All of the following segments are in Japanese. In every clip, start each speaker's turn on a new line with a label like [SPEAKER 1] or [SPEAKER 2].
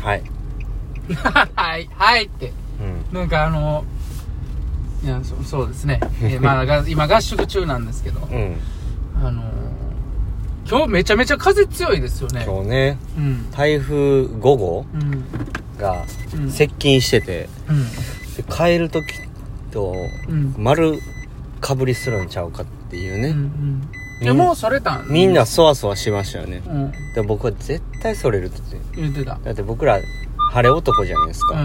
[SPEAKER 1] はい
[SPEAKER 2] はい、はいって。
[SPEAKER 1] うん
[SPEAKER 2] なんかあの、いや、そそうですね。えーまあ、が今合宿中なんですけど、
[SPEAKER 1] うん
[SPEAKER 2] あのー今日めちゃめちゃ風強いですよね。
[SPEAKER 1] 今日ね
[SPEAKER 2] うん。
[SPEAKER 1] 台風5号
[SPEAKER 2] うん。
[SPEAKER 1] が
[SPEAKER 2] うん
[SPEAKER 1] 接近してて、
[SPEAKER 2] うん。
[SPEAKER 1] で帰る時と
[SPEAKER 2] うん。
[SPEAKER 1] 丸かぶりするんちゃうかっていう
[SPEAKER 2] うん。う
[SPEAKER 1] ね、
[SPEAKER 2] ん。でもうそれたん？
[SPEAKER 1] みんな、そわそわしましたよね。
[SPEAKER 2] うん。
[SPEAKER 1] で僕は絶対それるって言って
[SPEAKER 2] た。
[SPEAKER 1] だって僕ら晴れ男じゃないですか、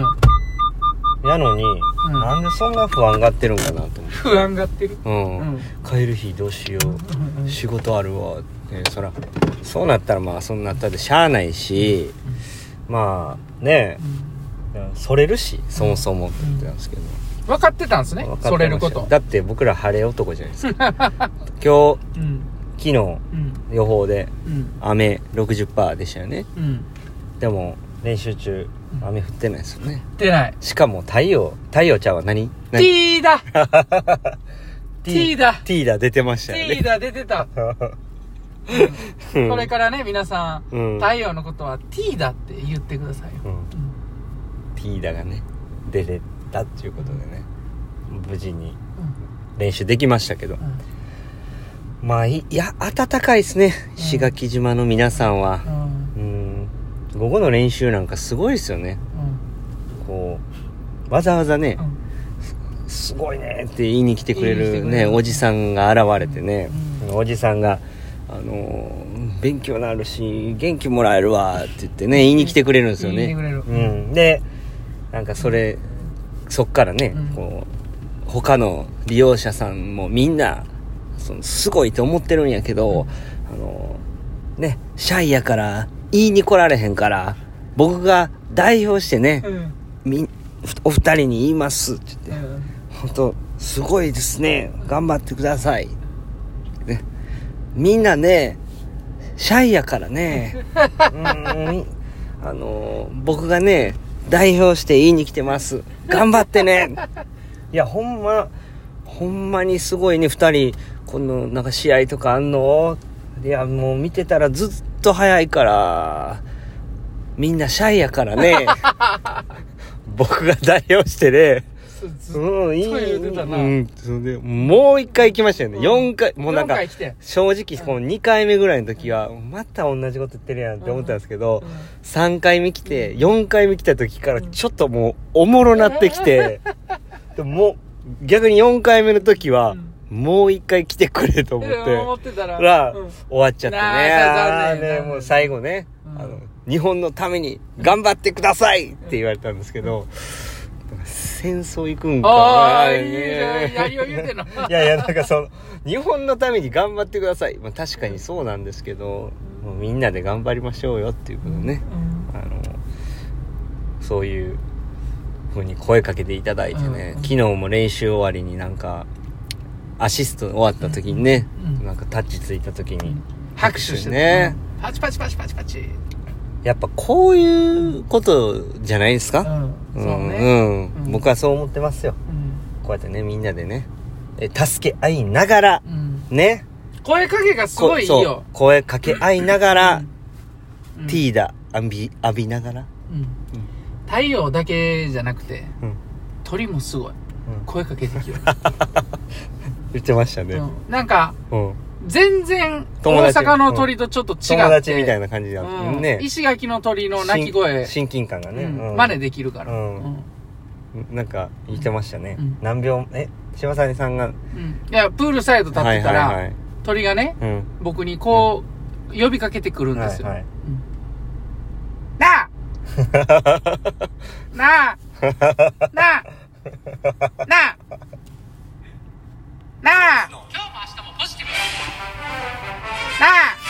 [SPEAKER 2] うん。
[SPEAKER 1] やのに、
[SPEAKER 2] うん。
[SPEAKER 1] なんでそんな不安がってるんかなと思って。
[SPEAKER 2] 不安がってる？
[SPEAKER 1] うん、
[SPEAKER 2] うん。
[SPEAKER 1] 帰る日どうしよう、
[SPEAKER 2] うん
[SPEAKER 1] 仕事あるわって。そらそうなったらまあそうなったでしゃあないし、まあねそれるしそもそもって言ってたんですけど、
[SPEAKER 2] 分かってたんですね
[SPEAKER 1] 分かってました
[SPEAKER 2] それること。
[SPEAKER 1] だって僕ら晴れ男じゃないですか 今日
[SPEAKER 2] うん。
[SPEAKER 1] 昨日
[SPEAKER 2] うん。
[SPEAKER 1] 予報で
[SPEAKER 2] うん。
[SPEAKER 1] 雨60%でしたよね
[SPEAKER 2] うん。
[SPEAKER 1] でも練習中雨降ってないですよね
[SPEAKER 2] 出ない。
[SPEAKER 1] しかも太陽太陽ちゃんは何？何
[SPEAKER 2] ？T だ T だ
[SPEAKER 1] T だ出てましたよ
[SPEAKER 2] T
[SPEAKER 1] ね
[SPEAKER 2] だ出てた。
[SPEAKER 1] うん
[SPEAKER 2] これからね、皆さん、
[SPEAKER 1] うん
[SPEAKER 2] 太陽のことは T だって言ってくださいよ。
[SPEAKER 1] うん
[SPEAKER 2] うん
[SPEAKER 1] T だがね出れたっていうことでね無事に練習できましたけど。
[SPEAKER 2] うん。
[SPEAKER 1] まあいいや暖かいですね石垣島の皆さんは。
[SPEAKER 2] うん。
[SPEAKER 1] うん。午後の練習なんかすごいですよね。こうわざわざね
[SPEAKER 2] うん。
[SPEAKER 1] すごいねって言いに来てくれるねおじさんが現れてね、
[SPEAKER 2] うん。
[SPEAKER 1] おじさんがあのー勉強になるし元気もらえるわって言ってね言いに来てくれるんですよね。
[SPEAKER 2] 言いに来てくれる。
[SPEAKER 1] うん、でなんかそれそっからね、
[SPEAKER 2] うん。
[SPEAKER 1] こう他の利用者さんもみんなそのすごいと思ってるんやけど、あのーねシャイやから言いに来られへんから僕が代表してね、
[SPEAKER 2] うん。
[SPEAKER 1] みお二人に言いますって言って、
[SPEAKER 2] うん。
[SPEAKER 1] 本当すごいですね頑張ってください、ね、みんなねシャイやからね。うーんあのー僕がね代表して言いに来てます。頑張ってね。いやほんまほんまにすごいね。二人このなんか試合とかあんの？いやもう見てたらずっと早いからみんなシャイやからね。僕が代表してねうん、いい。
[SPEAKER 2] そう言うてたな。
[SPEAKER 1] うん、それで、もう一回行きましたよね。
[SPEAKER 2] うん。
[SPEAKER 1] 四回、もうなんか正直、この2回目ぐらいの時は、また同じこと言ってるやんって思ったんですけど、3回目来て、4回目来た時から、ちょっともう、おもろなってきて、でも逆に4回目の時は、もう一回来てくれと思って、
[SPEAKER 2] うん思ってたら。
[SPEAKER 1] 終わっちゃってね。ね、もう最後ね、
[SPEAKER 2] うん。
[SPEAKER 1] あの、日本のために頑張ってくださいって言われたんですけど、戦争行くんか
[SPEAKER 2] ああ、いい
[SPEAKER 1] ね
[SPEAKER 2] じゃん。やりを言うてんの。
[SPEAKER 1] いやいや、なんかその、日本のために頑張ってください。まあ確かにそうなんですけど、もうみんなで頑張りましょうよっていうことね。あの、そういう風に声かけていただいてね、
[SPEAKER 2] うん
[SPEAKER 1] 昨日も練習終わりになんか、アシスト終わった時にね、
[SPEAKER 2] うん
[SPEAKER 1] なんかタッチついた時に、
[SPEAKER 2] 拍手して
[SPEAKER 1] ね。
[SPEAKER 2] うんパチパチパチパチパチ。
[SPEAKER 1] やっぱこういうことじゃないですか、
[SPEAKER 2] うん。そう
[SPEAKER 1] うん
[SPEAKER 2] ね。
[SPEAKER 1] うん
[SPEAKER 2] うん
[SPEAKER 1] 僕はそう思ってますよ。
[SPEAKER 2] うん
[SPEAKER 1] こうやってね、みんなでね、え助け合いながら、
[SPEAKER 2] うん
[SPEAKER 1] ね。
[SPEAKER 2] 声かけがすごいいいよ。
[SPEAKER 1] 声かけ合いながら、
[SPEAKER 2] うん
[SPEAKER 1] ティーダ浴び、浴びながら。
[SPEAKER 2] うん太陽だけじゃなくて、
[SPEAKER 1] うん。
[SPEAKER 2] 鳥もすごい。
[SPEAKER 1] うん
[SPEAKER 2] 声かけてきよる。
[SPEAKER 1] 言ってましたね。
[SPEAKER 2] うんなんか、
[SPEAKER 1] うん。
[SPEAKER 2] 全然、大阪の鳥とちょっと違って。
[SPEAKER 1] 友達みたいな感じだ
[SPEAKER 2] うん
[SPEAKER 1] ね。
[SPEAKER 2] 石垣の鳥の鳴き声、
[SPEAKER 1] 親近感がね。
[SPEAKER 2] うん。
[SPEAKER 1] うん。
[SPEAKER 2] 真似できるから。
[SPEAKER 1] うん。
[SPEAKER 2] うん。
[SPEAKER 1] なんか言ってましたね。
[SPEAKER 2] うん。
[SPEAKER 1] 何秒、え、柴谷さんが、
[SPEAKER 2] うん。いや、プールサイド立ってた
[SPEAKER 1] はいはい
[SPEAKER 2] ら、
[SPEAKER 1] はい。
[SPEAKER 2] 鳥がね、
[SPEAKER 1] うん。
[SPEAKER 2] 僕にこう、呼びかけてくるんですよ。
[SPEAKER 1] はいはい。
[SPEAKER 2] うん。なあ！なあ！なあ！なあ！なあ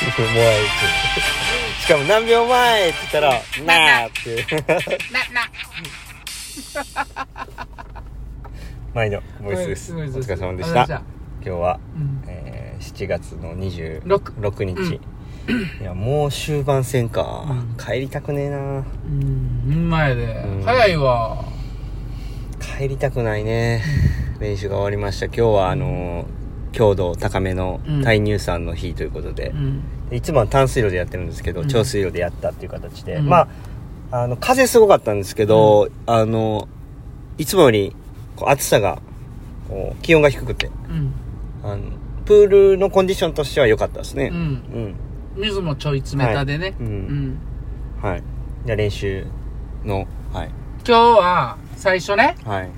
[SPEAKER 2] も
[SPEAKER 1] うあいつ。しかも何秒前って言ったら、なーって。
[SPEAKER 2] な、な、
[SPEAKER 1] 毎度、ボイスです。お疲れ様でし。た今日は、
[SPEAKER 2] うん
[SPEAKER 1] えー7月の26
[SPEAKER 2] 六
[SPEAKER 1] 日。いや、もう終盤戦か
[SPEAKER 2] うん。
[SPEAKER 1] 帰りたくねえな
[SPEAKER 2] うん、前で
[SPEAKER 1] うん。
[SPEAKER 2] 早いわ。
[SPEAKER 1] 帰りたくないね。練習が終わりました。今日は、あのー、強度高めの
[SPEAKER 2] うん
[SPEAKER 1] 耐乳酸の日ということで
[SPEAKER 2] う、ん。
[SPEAKER 1] いつもは淡水路でやってるんですけど、
[SPEAKER 2] うん
[SPEAKER 1] 超水路でやったっていう形で、
[SPEAKER 2] うん
[SPEAKER 1] まあ、あの、風すごかったんですけど、あの、いつもより、こう、暑さが、こう、気温が低くて、
[SPEAKER 2] うん
[SPEAKER 1] あの、プールのコンディションとしては良かったですね。
[SPEAKER 2] うん
[SPEAKER 1] うん。
[SPEAKER 2] 水もちょい冷たでね、
[SPEAKER 1] はいうん
[SPEAKER 2] うん
[SPEAKER 1] はい。じゃあ練習の、はい。
[SPEAKER 2] 今日は最初ね
[SPEAKER 1] はい。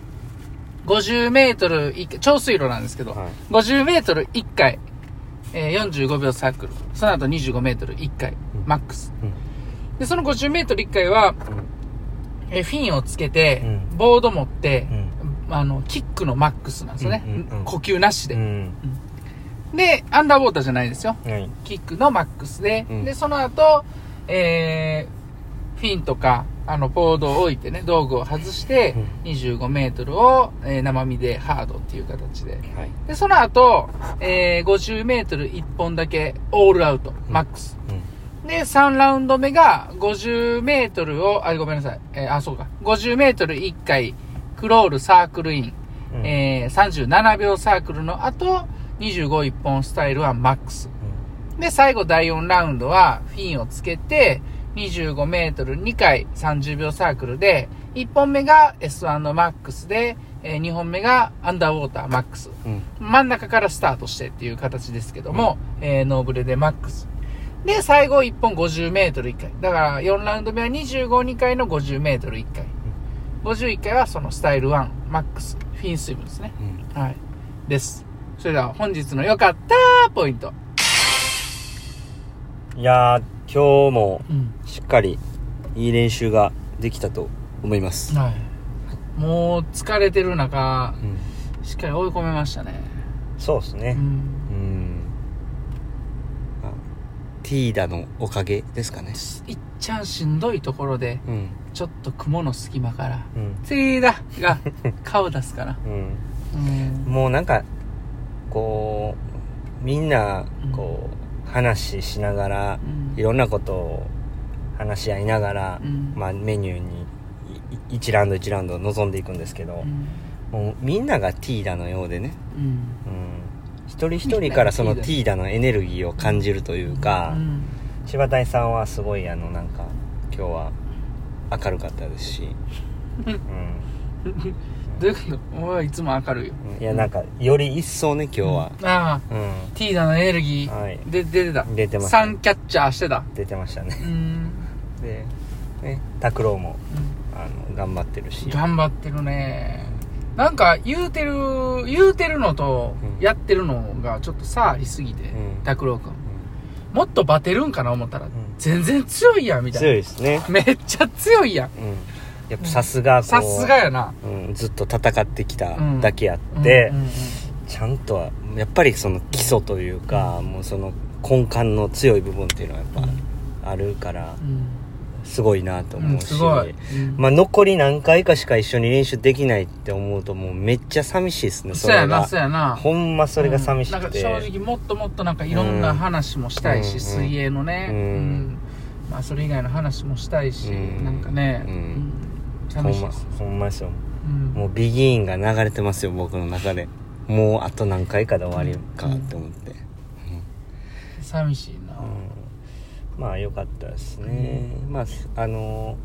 [SPEAKER 2] 50メートル一回超水路なんですけど、
[SPEAKER 1] はい。
[SPEAKER 2] 50メートル1回、えー45秒サークル。その後25メートル1回、
[SPEAKER 1] うん。
[SPEAKER 2] マックス。
[SPEAKER 1] うん。
[SPEAKER 2] でその50メートル1回は、えーフィンをつけて、
[SPEAKER 1] うん。
[SPEAKER 2] ボード持って
[SPEAKER 1] う、ん。
[SPEAKER 2] あのキックのマックスなんですよね、
[SPEAKER 1] うんうんうん。
[SPEAKER 2] 呼吸なしで、
[SPEAKER 1] うん。
[SPEAKER 2] でアンダーウォーターじゃないですよ。
[SPEAKER 1] はい。
[SPEAKER 2] キックのマックスで、
[SPEAKER 1] うん。
[SPEAKER 2] で、その後、えー、フィンとか、あの、ボードを置いてね、道具を外して、25メートルを、えー生身でハードっていう形で。
[SPEAKER 1] はい。
[SPEAKER 2] で、その後、えー、50メートル1本だけオールアウト、マックス。
[SPEAKER 1] うん。
[SPEAKER 2] で、3ラウンド目が50メートルを、あ、ごめんなさい。えーあ、そうか。50メートル1回、クロールサークルイン。
[SPEAKER 1] うん
[SPEAKER 2] えー、37秒サークルの後、25一本スタイルはマックス。で、最後第4ラウンドはフィンをつけて、25メートル2回30秒サークルで、1本目が S1 のマックスで、え2本目がアンダーウォーターマックス。
[SPEAKER 1] うん。
[SPEAKER 2] 真ん中からスタートしてっていう形ですけども、えーノーブレでマックス。で、最後1本50メートル1回。だから4ラウンド目は25、2回の50メートル1回。51回はそのスタイル1、マックス、フィンスイムですね。
[SPEAKER 1] うん。
[SPEAKER 2] はい。です。それでは本日の良かったポイント。
[SPEAKER 1] いやー、今日も
[SPEAKER 2] うん。
[SPEAKER 1] しっかりいい練習ができたと思います。
[SPEAKER 2] はい。もう疲れてる中、
[SPEAKER 1] うん。
[SPEAKER 2] しっかり追い込めましたね。
[SPEAKER 1] そうですね。
[SPEAKER 2] うん。
[SPEAKER 1] うん。あティーダのおかげですかね。
[SPEAKER 2] いっちゃんしんどいところで、
[SPEAKER 1] うん。
[SPEAKER 2] ちょっと雲の隙間から、
[SPEAKER 1] うん。
[SPEAKER 2] ツリーだが顔出すから。
[SPEAKER 1] うん。
[SPEAKER 2] うん。
[SPEAKER 1] もうなんか、こう、みんな、こう、話しながら、
[SPEAKER 2] うん。
[SPEAKER 1] いろんなことを話し合いながら、
[SPEAKER 2] うん。
[SPEAKER 1] まあメニューにい1ラウンド1ラウンド臨んでいくんですけど、もうみんながティーダのようでね、
[SPEAKER 2] うん。
[SPEAKER 1] うん、一人一人からそのティーダのエネルギーを感じるというか、
[SPEAKER 2] うん。
[SPEAKER 1] 柴谷さんはすごいあのなんか今日は明るかったですし、うん
[SPEAKER 2] どういうこと？俺はいつも明るいよ。
[SPEAKER 1] いやなんかより一層ね今日は、
[SPEAKER 2] ああ、
[SPEAKER 1] うん。
[SPEAKER 2] ティーダのエネルギー、
[SPEAKER 1] はい。
[SPEAKER 2] で、出てた。
[SPEAKER 1] 出てました
[SPEAKER 2] サンキャッチャーしてた。
[SPEAKER 1] 出てましたね。
[SPEAKER 2] うん。
[SPEAKER 1] でね拓郎も
[SPEAKER 2] うん。
[SPEAKER 1] あの頑張ってるし。
[SPEAKER 2] 頑張ってるね。なんか言うてる、言うてるのと
[SPEAKER 1] うん。
[SPEAKER 2] やってるのがちょっと差ありすぎて
[SPEAKER 1] うん、
[SPEAKER 2] 拓郎くん。もっとバテるんかな思ったら
[SPEAKER 1] ん、
[SPEAKER 2] 全然強いやん、みたい
[SPEAKER 1] 強いですね。
[SPEAKER 2] な。めっちゃ強いやん。
[SPEAKER 1] うんやっぱさすが
[SPEAKER 2] さすがやな。
[SPEAKER 1] うん、ずっと戦ってきた
[SPEAKER 2] うん。
[SPEAKER 1] だけあって、
[SPEAKER 2] うんうんうん。
[SPEAKER 1] ちゃんとはやっぱりその基礎というか、もうその根幹の強い部分っていうのはやっぱあるから
[SPEAKER 2] うん。
[SPEAKER 1] すごいなと
[SPEAKER 2] うん、
[SPEAKER 1] 思うし、まあ残り何回かしか一緒に練習できないって思うともうめっちゃ寂しいですねそれが
[SPEAKER 2] そうやな、そうやな。
[SPEAKER 1] ほんまそれが寂しくて、
[SPEAKER 2] 正直もっともっとなんかいろんな話もしたいし、
[SPEAKER 1] うん。
[SPEAKER 2] 水泳のね、
[SPEAKER 1] うん。
[SPEAKER 2] うん。まあそれ以外の話もしたいし、
[SPEAKER 1] うん。
[SPEAKER 2] なんかね、
[SPEAKER 1] うん。
[SPEAKER 2] うん
[SPEAKER 1] ほんまほんまですよ。
[SPEAKER 2] うん。
[SPEAKER 1] もうビギーンが流れてますよ僕の中で。もうあと何回かで終わりかって思って、
[SPEAKER 2] 寂しいな、
[SPEAKER 1] うん。まあ良かったですね、まああの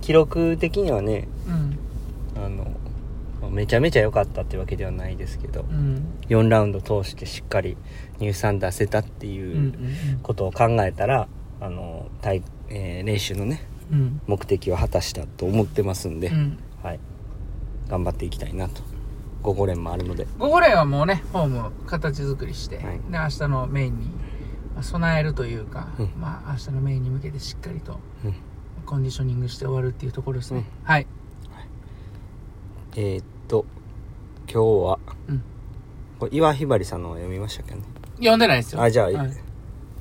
[SPEAKER 1] 記録的にはね
[SPEAKER 2] うん。
[SPEAKER 1] あのめちゃめちゃ良かったってわけではないですけど、
[SPEAKER 2] うん。
[SPEAKER 1] 4ラウンド通してしっかり乳酸出せたって
[SPEAKER 2] うんう
[SPEAKER 1] いうん。ことを考えたら、あの体えー練習のね
[SPEAKER 2] うん
[SPEAKER 1] 目的を果たしたと思ってますんで、
[SPEAKER 2] うん。
[SPEAKER 1] はい、頑張っていきたいなと。5五連もあるので。
[SPEAKER 2] 午後練はもうねフォーム形作りして、
[SPEAKER 1] はい。
[SPEAKER 2] で明日のメインにまあ備えるというか、
[SPEAKER 1] うん。
[SPEAKER 2] まあ明日のメインに向けてしっかりと
[SPEAKER 1] うん。
[SPEAKER 2] コンディショニングして終わるっていうところですね、
[SPEAKER 1] うん。
[SPEAKER 2] はい。
[SPEAKER 1] えーっと今日は
[SPEAKER 2] うん。
[SPEAKER 1] これ岩ひばりさんのを読みましたっけね？
[SPEAKER 2] 読んでないですよ。
[SPEAKER 1] あじゃあ、
[SPEAKER 2] はい、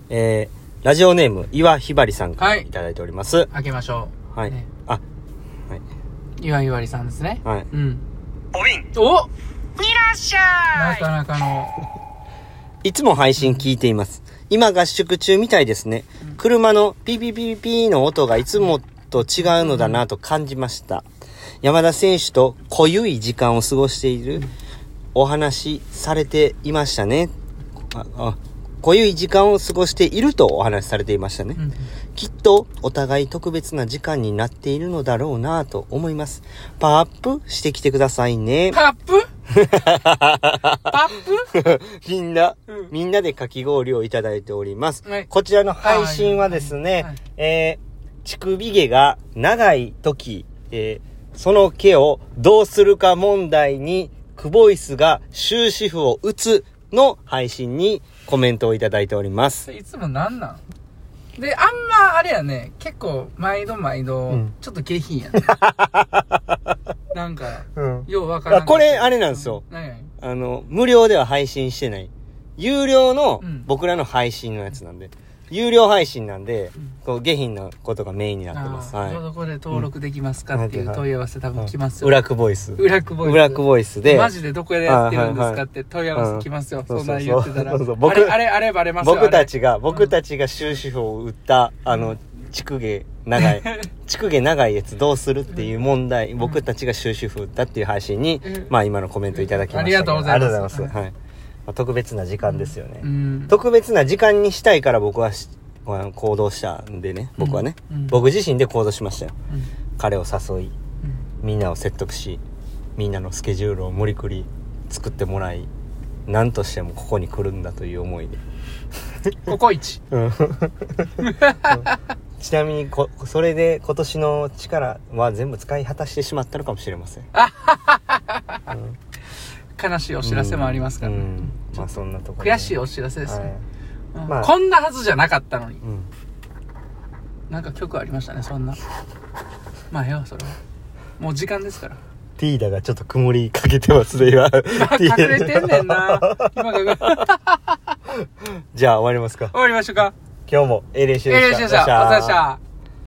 [SPEAKER 1] えー、ラジオネーム岩ひばりさんから
[SPEAKER 2] はい。
[SPEAKER 1] いただいております。
[SPEAKER 2] 開けましょう。
[SPEAKER 1] はい、
[SPEAKER 2] ね。
[SPEAKER 1] あはい。
[SPEAKER 2] 岩井わりさんですね。
[SPEAKER 1] はい。
[SPEAKER 2] うん。
[SPEAKER 3] おびん
[SPEAKER 2] お
[SPEAKER 3] いらっしゃ
[SPEAKER 2] ないかなかの。
[SPEAKER 1] いつも配信聞いています。今合宿中みたいですね。車のピーピーピーピーの音がいつもと違うのだなと感じました。山田選手と濃ゆい時間を過ごしている。お話しされていましたね。ああ濃ゆい時間を過ごしているとお話しされていましたね。
[SPEAKER 2] うん
[SPEAKER 1] きっとお互い特別な時間になっているのだろうなと思います。パワーアップしてきてくださいね。
[SPEAKER 2] パップ？パップ？
[SPEAKER 1] みんな、
[SPEAKER 2] うん
[SPEAKER 1] みんなでかき氷をいただいております。
[SPEAKER 2] はい
[SPEAKER 1] こちらの配信はですね、
[SPEAKER 2] はい
[SPEAKER 1] えー、乳首毛が長い時、えー、その毛をどうするか問題に、クボイスが終止符を打つの配信にコメントをいただいております。
[SPEAKER 2] いつもなんなん？で、あんま、あれやね、結構、毎度毎度
[SPEAKER 1] うん、
[SPEAKER 2] ちょっと下品やね。なんか、
[SPEAKER 1] うん。
[SPEAKER 2] ようわからん。
[SPEAKER 1] あこれあれなんですよ。あの、無料では配信してない。有料の
[SPEAKER 2] うん。
[SPEAKER 1] 僕らの配信のやつなんで。有料配信なんで
[SPEAKER 2] うん、
[SPEAKER 1] こう下品なことがメインになってます。はい。
[SPEAKER 2] どこで登録できますかってい
[SPEAKER 1] うん
[SPEAKER 2] う問い合わせ多分来ますよ。
[SPEAKER 1] 裏クボイス。
[SPEAKER 2] 裏クボイス。
[SPEAKER 1] 裏クボイスで、
[SPEAKER 2] マジでどこでやってるんですかって問い合わせ来ますよ。
[SPEAKER 1] うん
[SPEAKER 2] そんなん言ってたら。
[SPEAKER 1] そうそうそう僕
[SPEAKER 2] あれ、あれ、あれバレますよ。
[SPEAKER 1] 僕たち
[SPEAKER 2] が。
[SPEAKER 1] が、僕たちが終止符を打った、あの、乳毛長い、乳毛長いやつどうするっていう問題、僕たちが終止符打ったっていう配信に
[SPEAKER 2] うん、
[SPEAKER 1] まあ今のコメントいただきましたけど。
[SPEAKER 2] ありがとうございます
[SPEAKER 1] ありがとうございます。はい。まあ特別な時間ですよね。
[SPEAKER 2] うん。
[SPEAKER 1] 特別な時間にしたいから僕は行動したんでね、僕はね。
[SPEAKER 2] うん
[SPEAKER 1] 僕自身で行動しましたよ。
[SPEAKER 2] うん
[SPEAKER 1] 彼を誘い、みんなを説得し、みんなのスケジュールを無理くり作ってもらい、何としてもここに来るんだという思いで。
[SPEAKER 2] ココイチ。
[SPEAKER 1] うんちなみにこ、それで今年の力は全部使い果たしてしまったのかもしれません。
[SPEAKER 2] 悲しいお知らせもありますからね。
[SPEAKER 1] うんまあそんなところで
[SPEAKER 2] 悔しいお知らせです
[SPEAKER 1] はい
[SPEAKER 2] ね。うん
[SPEAKER 1] まあ
[SPEAKER 2] こんなはずじゃなかったのに。
[SPEAKER 1] うん。
[SPEAKER 2] なんか曲ありましたね、そんな。まあよ、それは。もう時間ですから。
[SPEAKER 1] ティーダがちょっと曇りかけてますね、今。
[SPEAKER 2] 隠れてんねんな。今が。
[SPEAKER 1] じゃあ終わりますか。
[SPEAKER 2] 終わりましょうか。
[SPEAKER 1] 今日もええ練習
[SPEAKER 2] ええ
[SPEAKER 1] でした。
[SPEAKER 2] 練習でした。お疲れ様でした。